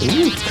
Ух!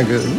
Danke.